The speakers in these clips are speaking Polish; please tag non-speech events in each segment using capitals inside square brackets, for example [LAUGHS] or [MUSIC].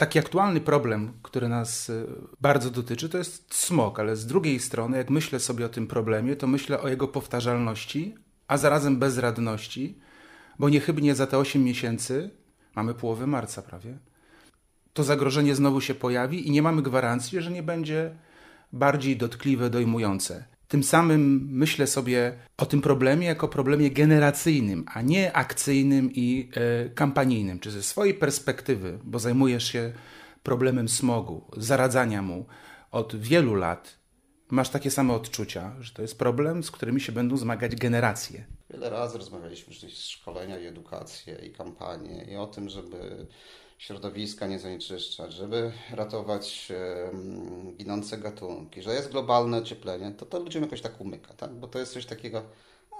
Taki aktualny problem, który nas y, bardzo dotyczy, to jest smog, ale z drugiej strony, jak myślę sobie o tym problemie, to myślę o jego powtarzalności, a zarazem bezradności, bo niechybnie za te 8 miesięcy, mamy połowę marca prawie, to zagrożenie znowu się pojawi i nie mamy gwarancji, że nie będzie bardziej dotkliwe, dojmujące. Tym samym myślę sobie o tym problemie jako problemie generacyjnym, a nie akcyjnym i e, kampanijnym. Czy ze swojej perspektywy, bo zajmujesz się problemem smogu, zaradzania mu od wielu lat, masz takie same odczucia, że to jest problem, z którymi się będą zmagać generacje. Wiele razy rozmawialiśmy o szkolenia i edukację i kampanie i o tym, żeby środowiska nie zanieczyszczać, żeby ratować ginące gatunki, że jest globalne ocieplenie, to to ludziom jakoś tak umyka, tak? bo to jest coś takiego,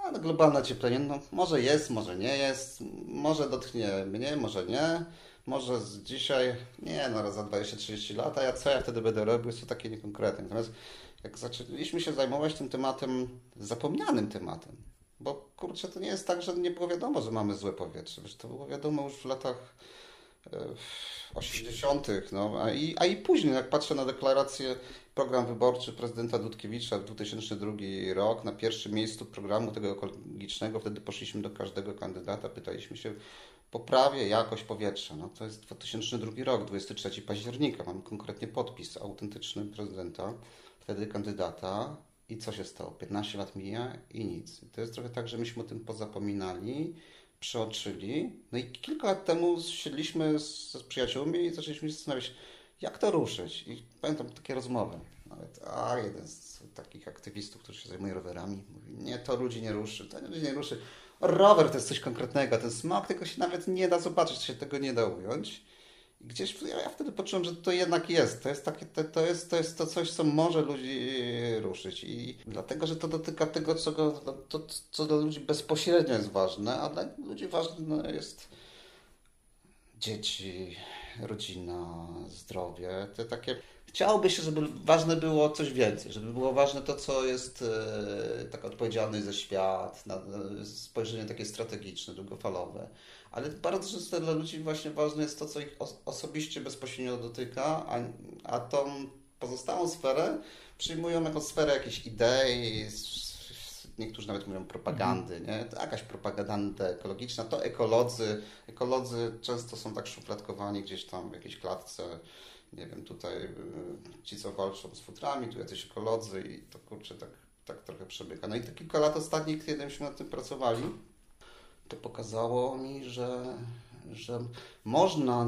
ale globalne ocieplenie, no może jest, może nie jest, może dotknie mnie, może nie, może z dzisiaj, nie no, za 20-30 lat, a ja co ja wtedy będę robił, jest to takie niekonkretne. Natomiast jak zaczęliśmy się zajmować tym tematem, zapomnianym tematem, bo kurczę, to nie jest tak, że nie było wiadomo, że mamy złe powietrze, to było wiadomo już w latach 80., no, a i, a i później, jak patrzę na deklarację, program wyborczy prezydenta Dudkiewicza w 2002 rok, na pierwszym miejscu programu tego ekologicznego, wtedy poszliśmy do każdego kandydata, pytaliśmy się, poprawię jakość powietrza. No to jest 2002 rok, 23 października, mam konkretnie podpis autentyczny prezydenta, wtedy kandydata. I co się stało? 15 lat mija i nic. I to jest trochę tak, że myśmy o tym pozapominali przeoczyli. No i kilka lat temu siedliśmy z, przyjaciółmi i zaczęliśmy się zastanawiać, jak to ruszyć. I pamiętam takie rozmowy. Nawet, a jeden z takich aktywistów, który się zajmuje rowerami, mówi, nie, to ludzi nie ruszy, to ludzi nie ruszy. Rower to jest coś konkretnego, ten smog tego się nawet nie da zobaczyć, się tego nie da ująć. Gdzieś ja wtedy poczułem, że to jednak jest. To jest, takie, to, to, jest, to jest to coś, co może ludzi ruszyć. I dlatego, że to dotyka tego, co, go, to, co dla ludzi bezpośrednio jest ważne, a dla ludzi ważne jest dzieci, rodzina, zdrowie. Te takie... Chciałoby się, żeby ważne było coś więcej, żeby było ważne to, co jest e, tak odpowiedzialność za świat, na, spojrzenie takie strategiczne, długofalowe ale bardzo często dla ludzi właśnie ważne jest to, co ich osobiście bezpośrednio dotyka, a, a tą pozostałą sferę przyjmują jako sferę jakiejś idei, niektórzy nawet mówią propagandy, nie? To jakaś propaganda ekologiczna, to ekolodzy, ekolodzy często są tak szufladkowani gdzieś tam w jakiejś klatce, nie wiem, tutaj y, ci, co walczą z futrami, tu jacyś ekolodzy i to kurczę, tak, tak trochę przebiega. No i te kilka lat ostatnich, kiedy myśmy nad tym pracowali, to pokazało mi, że, że można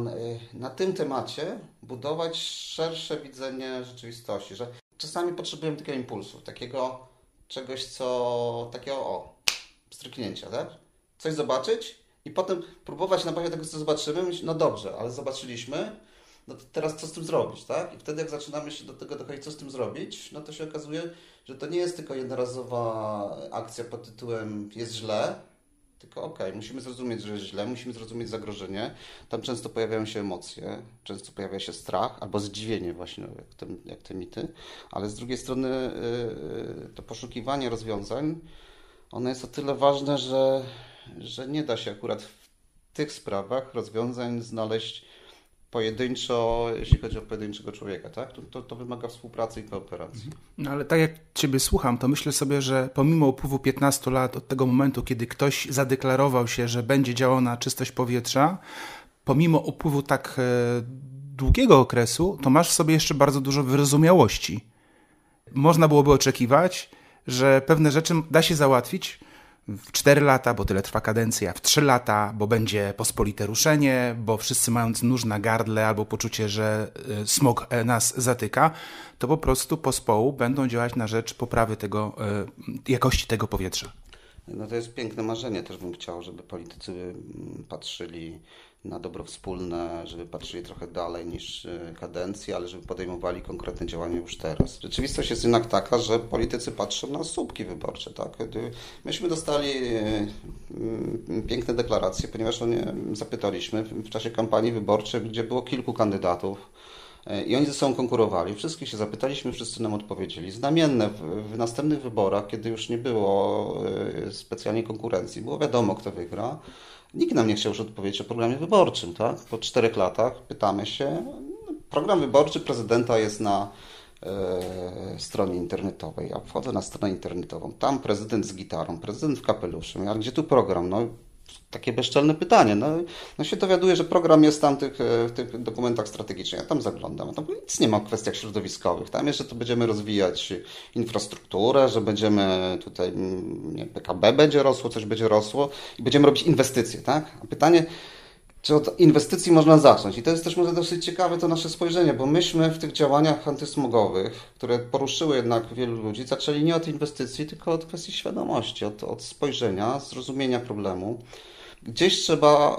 y, na tym temacie budować szersze widzenie rzeczywistości, że czasami potrzebujemy takiego impulsu, takiego czegoś, co takiego o, stryknięcia, tak? Coś zobaczyć i potem próbować na bazie tego, co zobaczymy, myśleć, no dobrze, ale zobaczyliśmy, no to teraz co z tym zrobić, tak? I wtedy jak zaczynamy się do tego dochodzić, co z tym zrobić, no to się okazuje, że to nie jest tylko jednorazowa akcja pod tytułem jest źle, tylko okej, okay, musimy zrozumieć, że jest źle, musimy zrozumieć zagrożenie. Tam często pojawiają się emocje, często pojawia się strach albo zdziwienie właśnie, jak te, jak te mity. Ale z drugiej strony yy, to poszukiwanie rozwiązań, ono jest o tyle ważne, że, że nie da się akurat w tych sprawach rozwiązań znaleźć pojedynczo, jeśli chodzi o pojedynczego człowieka, tak? To, to, to, wymaga współpracy i kooperacji. No ale tak jak Ciebie słucham, to myślę sobie, że pomimo upływu 15 lat od tego momentu, kiedy ktoś zadeklarował się, że będzie działał na czystość powietrza, pomimo upływu tak e, długiego okresu, to masz w sobie jeszcze bardzo dużo wyrozumiałości. Można byłoby oczekiwać, że pewne rzeczy da się załatwić, w 4 lata, bo tyle trwa kadencja, w 3 lata, bo będzie pospolite ruszenie, bo wszyscy mając nóż na gardle albo poczucie, że e, smog e, nas zatyka, to po prostu pospołu będą działać na rzecz poprawy tego, e, jakości tego powietrza. No to jest piękne marzenie, też bym chciał, żeby politycy patrzyli na dobro wspólne, żeby patrzyli trochę dalej niż e, kadencja, ale żeby podejmowali konkretne działania już teraz. Rzeczywistość jest jednak taka, że politycy patrzą na słupki wyborcze. Tak? Myśmy dostali e, piękne deklaracje, ponieważ nie zapytaliśmy w czasie kampanii wyborczej, gdzie było kilku kandydatów E, I oni ze sobą konkurowali. Wszystkich się zapytaliśmy, wszyscy nam odpowiedzieli. Znamienne w, następnych wyborach, kiedy już nie było specjalnie konkurencji, było wiadomo, kto wygra. Nikt nam nie chciał już odpowiedzieć o programie wyborczym. Tak? Po czterech latach pytamy się, program wyborczy prezydenta jest na e, stronie internetowej. Ja wchodzę na stronę internetową. Tam prezydent z gitarą, prezydent w kapeluszu. A gdzie tu program? No takie bezczelne pytanie. No, no się dowiaduje, że program jest tam tych, e, w tych dokumentach strategicznych. Ja tam zaglądam. Tam nic nie ma o kwestiach środowiskowych. Tam jeszcze to będziemy rozwijać infrastrukturę, że będziemy tutaj, mm, nie, PKB będzie rosło, coś będzie rosło i będziemy robić inwestycje, tak? A pytanie, czy od inwestycji można zacząć? I to jest też może dosyć ciekawe to nasze spojrzenie, bo myśmy w tych działaniach antysmogowych, które poruszyły jednak wielu ludzi, zaczęli nie od inwestycji, tylko od kwestii świadomości, od, od spojrzenia, zrozumienia problemu. Gdzieś trzeba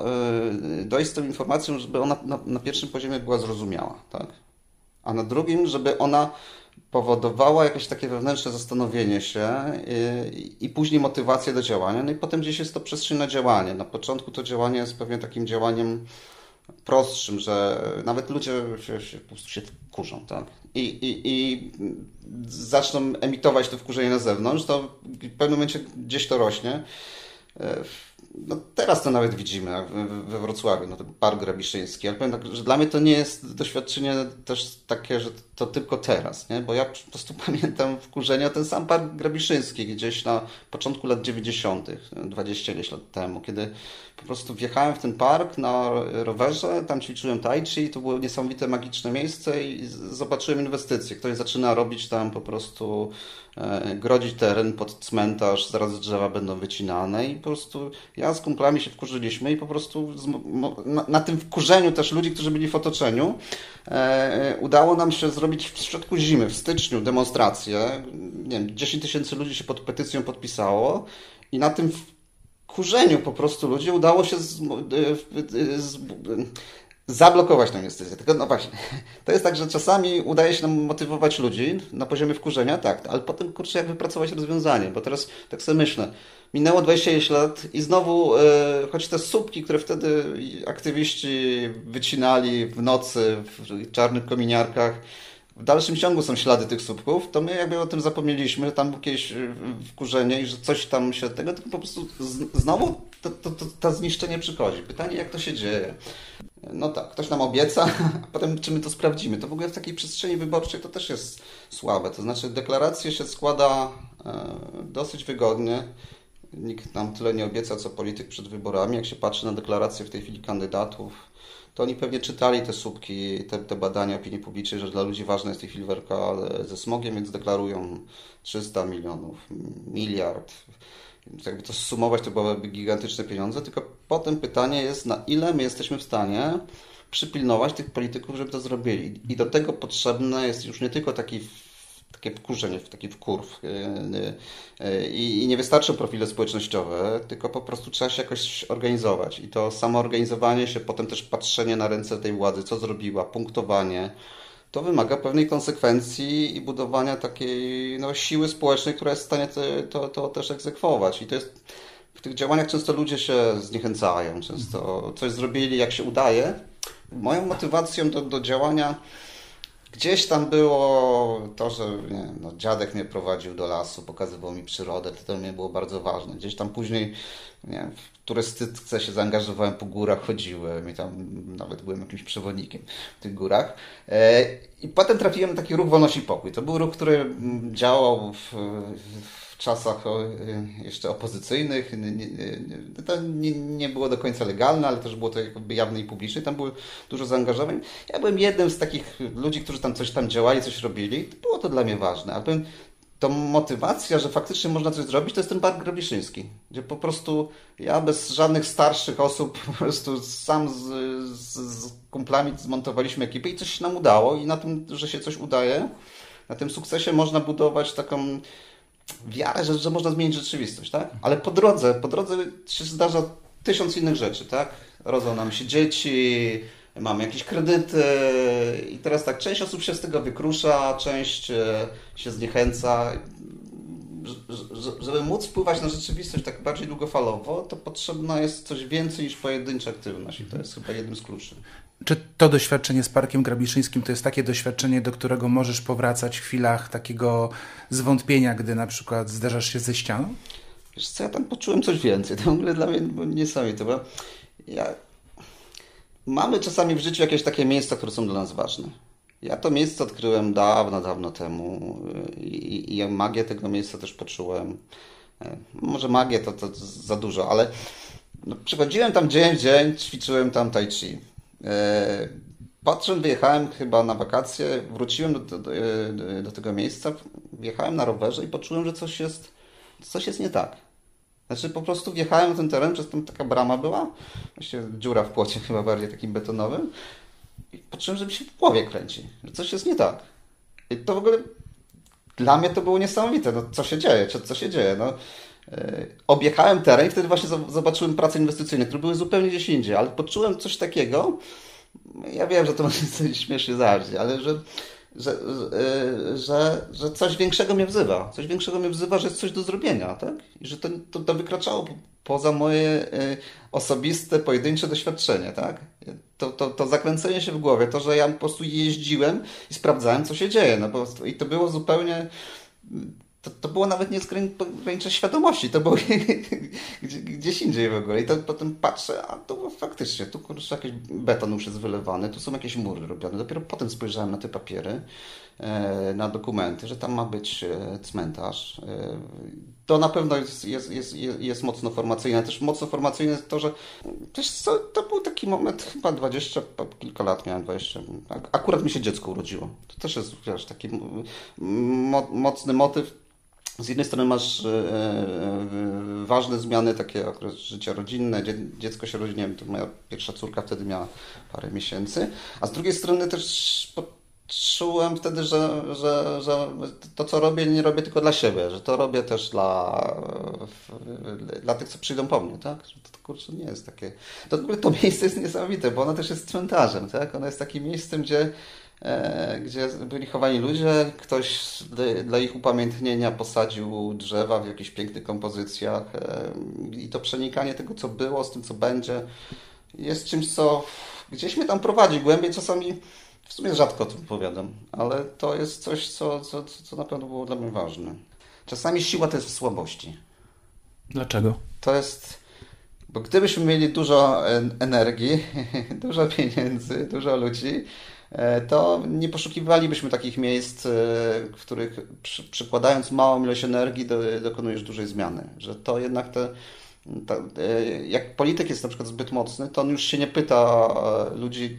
y, dojść z tą informacją, żeby ona na, na pierwszym poziomie była zrozumiała, tak? A na drugim, żeby ona powodowała jakieś takie wewnętrzne zastanowienie się i, i, później motywację do działania. No i potem gdzieś jest to przestrzeń na działanie. Na początku to działanie jest pewnie takim działaniem prostszym, że nawet ludzie się, się po prostu się wkurzą, tak? I, i, I zaczną emitować to wkurzenie na zewnątrz, to w pewnym momencie gdzieś to rośnie. No teraz to nawet widzimy we Wrocławiu, no ten park grabiszyński, ale tak, że dla mnie to nie jest doświadczenie też takie, że to tylko teraz, nie? bo ja po prostu [LAUGHS] pamiętam wkurzenia ten sam park grabiszyński gdzieś na początku lat 90., 20 lat temu, kiedy po prostu wjechałem w ten park na rowerze, tam ćwiczyłem tai chi, to było niesamowite, magiczne miejsce i zobaczyłem inwestycje. Ktoś zaczyna robić tam po prostu e, grodzić teren pod cmentarz, zaraz drzewa będą wycinane i po prostu ja z kumplami się wkurzyliśmy i po prostu na, na tym wkurzeniu też ludzi, którzy byli w otoczeniu, e, udało nam się zrobić w środku zimy, w styczniu demonstrację. Nie wiem, 10 tysięcy ludzi się pod petycją podpisało i na tym kurzeniu po prostu ludzi udało się z, z, zablokować tę inwestycję. Tylko no właśnie, [LAUGHS] to jest tak, że czasami udaje się nam motywować ludzi na poziomie wkurzenia, tak, ale potem kurczę, jak wypracować rozwiązanie, bo teraz tak sobie myślę, minęło 26 lat i znowu, e, choć te słupki, które wtedy aktywiści wycinali w nocy w czarnych kominiarkach, w dalszym ciągu są ślady tych słupków, to my jakby o tym zapomnieliśmy, że tam było e, wkurzenie i że coś tam się tego, tylko po prostu znowu to, to, to, to zniszczenie przychodzi. Pytanie, jak to się dzieje? No tak, ktoś nam obieca, [LAUGHS] a potem czy my to sprawdzimy? To w ogóle w takiej przestrzeni wyborczej to też jest słabe. To znaczy deklaracje się składa e, dosyć wygodnie. Nikt nam tyle nie obieca, co polityk przed wyborami. Jak się patrzy na deklaracje w tej chwili kandydatów, to oni pewnie czytali te słupki, te, te badania opinii publicznej, że dla ludzi ważna jest w tej chwili walka ze smogiem, więc deklarują 300 milionów, miliard. Jakby to sumować, to byłyby gigantyczne pieniądze, tylko potem pytanie jest, na ile my jesteśmy w stanie przypilnować tych polityków, żeby to zrobili. I do tego potrzebne jest już nie tylko taki takie wkurzenie, taki wkurw. Y, y, y, I nie wystarczą profile społecznościowe, tylko po prostu trzeba się jakoś organizować. I to samo organizowanie się, potem też patrzenie na ręce tej władzy, co zrobiła, punktowanie, to wymaga pewnej konsekwencji i budowania takiej no, siły społecznej, która jest w stanie to, to, też egzekwować. I to jest w tych działaniach często ludzie się zniechęcają, często coś zrobili, jak się udaje. Moją motywacją do, do działania Gdzieś tam było to, że nie, no, dziadek mnie prowadził do lasu, pokazywał mi przyrodę, to, to mnie było bardzo ważne. Gdzieś tam później nie, w turystyce się zaangażowałem, po górach chodziłem i tam nawet byłem jakimś przewodnikiem w tych górach. E, I potem trafiłem na taki ruch Wolność i Pokój. To był ruch, który działał w, w czasach jeszcze opozycyjnych. To nie, było do końca legalne, ale też było to jakby jawne i publiczne. Tam było dużo zaangażowań. Ja byłem jednym z takich ludzi, którzy tam coś tam działali, coś robili. Było to dla mnie ważne. Ale powiem, to motywacja, że faktycznie można coś zrobić, to jest ten park Grabiszyński, gdzie po prostu ja bez żadnych starszych osób po prostu sam z, z, z kumplami zmontowaliśmy ekipę i coś się nam udało i na tym, że się coś udaje, na tym sukcesie można budować taką wiarę, że, że można zmienić rzeczywistość, tak? Ale po drodze, po drodze się zdarza tysiąc innych rzeczy, tak? Rodzą nam się dzieci, mamy jakieś kredyty i teraz tak, część osób się z tego wykrusza, część e, się zniechęca. Żeby móc wpływać na rzeczywistość tak bardziej długofalowo, to potrzebna jest coś więcej niż pojedyncza aktywność i to jest chyba jednym z kluczy. Czy to doświadczenie z Parkiem Grabiszyńskim to jest takie doświadczenie, do którego możesz powracać w chwilach takiego zwątpienia, gdy na przykład zderzasz się ze ścianą? Wiesz co, ja tam poczułem coś więcej. To w ogóle dla mnie niesamowite, bo ja... mamy czasami w życiu jakieś takie miejsca, które są dla nas ważne. Ja to miejsce odkryłem dawno, dawno temu i, i magię tego miejsca też poczułem. E, może magię to, to za dużo, ale no, przychodziłem tam dzień w dzień, ćwiczyłem tam tai chi. E, Patrząc, wyjechałem chyba na wakacje, wróciłem do, do, do, do, tego miejsca, wjechałem na rowerze i poczułem, że coś jest, coś jest nie tak. Znaczy po prostu wjechałem na ten teren, przez tam taka brama była, właśnie dziura w płocie [LAUGHS] chyba bardziej takim betonowym i poczułem, że mi się w głowie kręci, że coś jest nie tak. I to w ogóle dla mnie to było niesamowite, no co się dzieje, co, co się dzieje, no. E, objechałem teren i wtedy właśnie zobaczyłem prace inwestycyjne, które były zupełnie gdzieś indziej, ale poczułem coś takiego, ja wiem, że to [LAUGHS] może coś śmiesznie zabrzmi, ale że, że, że, że, że coś większego mnie wzywa. Coś większego mnie wzywa, że jest coś do zrobienia, tak? I że to, to, to wykraczało poza moje y, osobiste, pojedyncze doświadczenie, tak? To, to, to zakręcenie się w głowie, to, że ja po prostu jeździłem i sprawdzałem, co się dzieje, no prostu, i to było zupełnie to, to było nawet nie z granicy świadomości, to było [LAUGHS] gdzieś indziej w ogóle. I to potem patrzę, a to faktycznie, tu kurczę, jakiś beton już jest wylewany, tu są jakieś mury robione. Dopiero potem spojrzałem na te papiery, e, na dokumenty, że tam ma być e, cmentarz. E, to na pewno jest, jest, jest, jest mocno formacyjne. Też mocno formacyjne jest to, że co, to był taki moment, chyba 20, kilka lat miałem, 20. Akurat mi się dziecko urodziło. To też jest wiesz, taki mo mocny motyw z jednej strony masz e, e, ważne zmiany, takie okres życia rodzinne, dziecko się rodzi, nie wiem, to moja pierwsza córka wtedy miała parę miesięcy, a z drugiej strony też czułem wtedy, że, że, że to, co robię, nie robię tylko dla siebie, że to robię też dla, dla tych, co przyjdą po mnie, tak? Że to kurczę nie jest takie... To to miejsce jest niesamowite, bo ono też jest cmentarzem, tak? Ono jest takim miejscem, gdzie gdzie byli chowani ludzie. Ktoś dla ich upamiętnienia posadził drzewa w jakichś pięknych kompozycjach e, i to przenikanie tego, co było, z tym, co będzie, jest czymś, co gdzieś mnie tam prowadzi głębiej. Czasami w sumie rzadko o tym opowiadam, ale to jest coś, co, co, co na pewno było dla mnie ważne. Czasami siła to jest w słabości. Dlaczego? To jest. Bo gdybyśmy mieli dużo energii, [LAUGHS] dużo pieniędzy, dużo ludzi, E, to nie poszukiwalibyśmy takich miejsc, e, w których przykładając małą ilość energii dokonujesz dużej zmiany. Że to jednak te E, jak polityk jest na przykład zbyt mocny, to on już się nie pyta e, ludzi,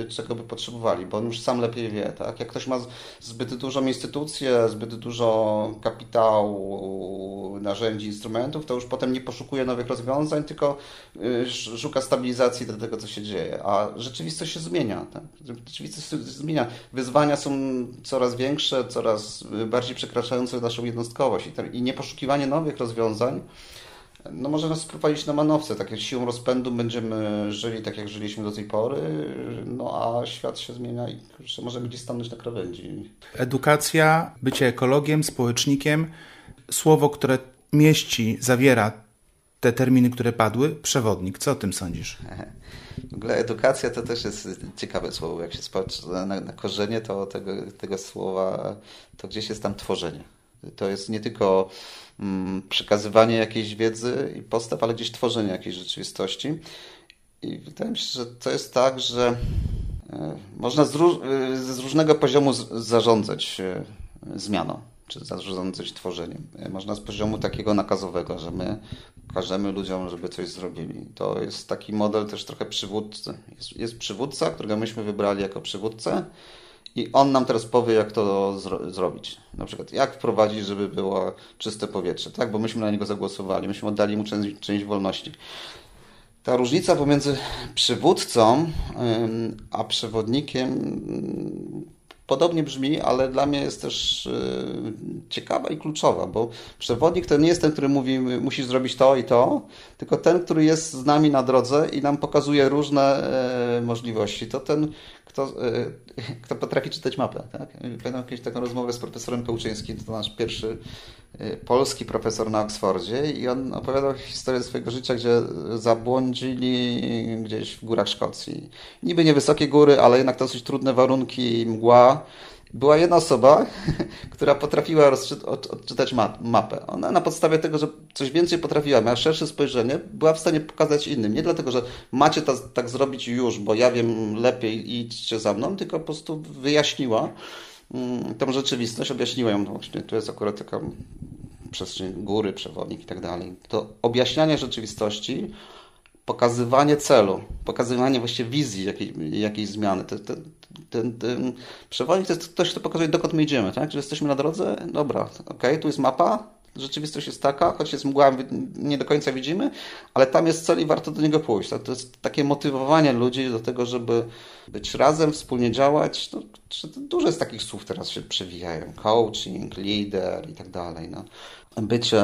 e, czego by potrzebowali, bo on już sam lepiej wie. Tak? Jak ktoś ma zbyt dużą instytucję, zbyt dużo kapitału, narzędzi, instrumentów, to już potem nie poszukuje nowych rozwiązań, tylko szuka stabilizacji do tego, co się dzieje. A rzeczywistość się zmienia. Tak? Rzeczywistość się zmienia. Wyzwania są coraz większe, coraz bardziej przekraczające naszą jednostkowość i nie poszukiwanie nowych rozwiązań no może nas sprowadzić na manowce. Tak jak siłą rozpędu będziemy żyli tak, jak żyliśmy do tej pory, no a świat się zmienia i możemy gdzieś stanąć na krawędzi. Edukacja, bycie ekologiem, społecznikiem, słowo, które mieści, zawiera te terminy, które padły, przewodnik. Co o tym sądzisz? W ogóle edukacja to też jest ciekawe słowo. Jak się spojrzy na, na korzenie to tego, tego słowa, to gdzieś jest tam tworzenie. To jest nie tylko przekazywanie jakiejś wiedzy i postaw, ale gdzieś tworzenie jakiejś rzeczywistości. I wydaje mi się, że to jest tak, że e, można z, róż, e, z różnego poziomu zarządzać e, zmianą, czy zarządzać tworzeniem. Można z poziomu takiego nakazowego, że my każemy ludziom, żeby coś zrobili. To jest taki model też trochę przywódcy. Jest, jest przywódca, którego myśmy wybrali jako przywódcę, i on nam teraz powie, jak to zro zrobić. Na przykład, jak wprowadzić, żeby było czyste powietrze, tak? Bo myśmy na niego zagłosowali, myśmy oddali mu część, część wolności. Ta różnica pomiędzy przywódcą a przewodnikiem podobnie brzmi, ale dla mnie jest też ciekawa i kluczowa, bo przewodnik to nie jest ten, który mówi, musisz zrobić to i to, tylko ten, który jest z nami na drodze i nam pokazuje różne możliwości. To ten, kto, [LAUGHS] kto potrafi czytać mapę. Tak? Pamiętam kiedyś taką rozmowę z profesorem Pełczyńskim, to nasz pierwszy polski profesor na Oksfordzie i on opowiadał historię swojego życia, gdzie zabłądzili gdzieś w górach Szkocji. Niby niewysokie góry, ale jednak dosyć trudne warunki, mgła. Była jedna osoba, [LAUGHS] która potrafiła odczytać mapę. Ona na podstawie tego, że coś więcej potrafiła, miała szersze spojrzenie, była w stanie pokazać innym. Nie dlatego, że macie to, tak zrobić już, bo ja wiem lepiej i idźcie za mną, tylko po prostu wyjaśniła mm, tą rzeczywistość, objaśniła ją. Właśnie, tu jest akurat taka przestrzeń góry, przewodnik i tak dalej. To objaśnianie rzeczywistości pokazywanie celu, pokazywanie właściwie wizji jakiej, jakiejś zmiany. Ten, ten, ten, ten przewodnik to jest ktoś, kto pokazuje, dokąd my idziemy, tak? Że jesteśmy na drodze, dobra, ok, tu jest mapa, rzeczywistość jest taka, choć jest mgła, nie do końca widzimy, ale tam jest cel i warto do niego pójść. Tak? To jest takie motywowanie ludzi do tego, żeby być razem, wspólnie działać. No, dużo jest takich słów teraz się przewijają. Coaching, lider i tak dalej. No bycie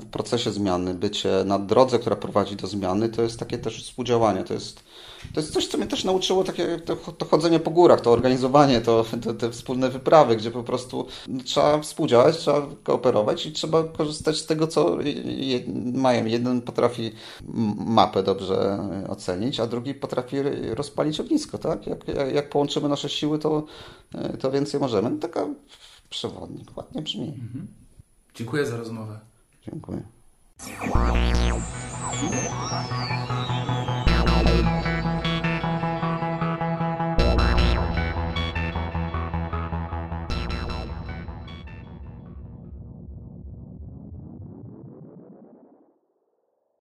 w procesie zmiany, bycie na drodze, która prowadzi do zmiany, to jest takie też współdziałanie. To jest, to jest coś, co mnie też nauczyło takie, to, to chodzenie po górach, to organizowanie, to, to, te wspólne wyprawy, gdzie po prostu trzeba współdziałać, trzeba kooperować i trzeba korzystać z tego, co je, mają. Jeden potrafi mapę dobrze ocenić, a drugi potrafi rozpalić ognisko. Tak? Jak, jak, połączymy nasze siły, to, to więcej możemy. Taka przewodnik, ładnie brzmi. Mhm. Dziękuję za rozmowę. Dziękuję.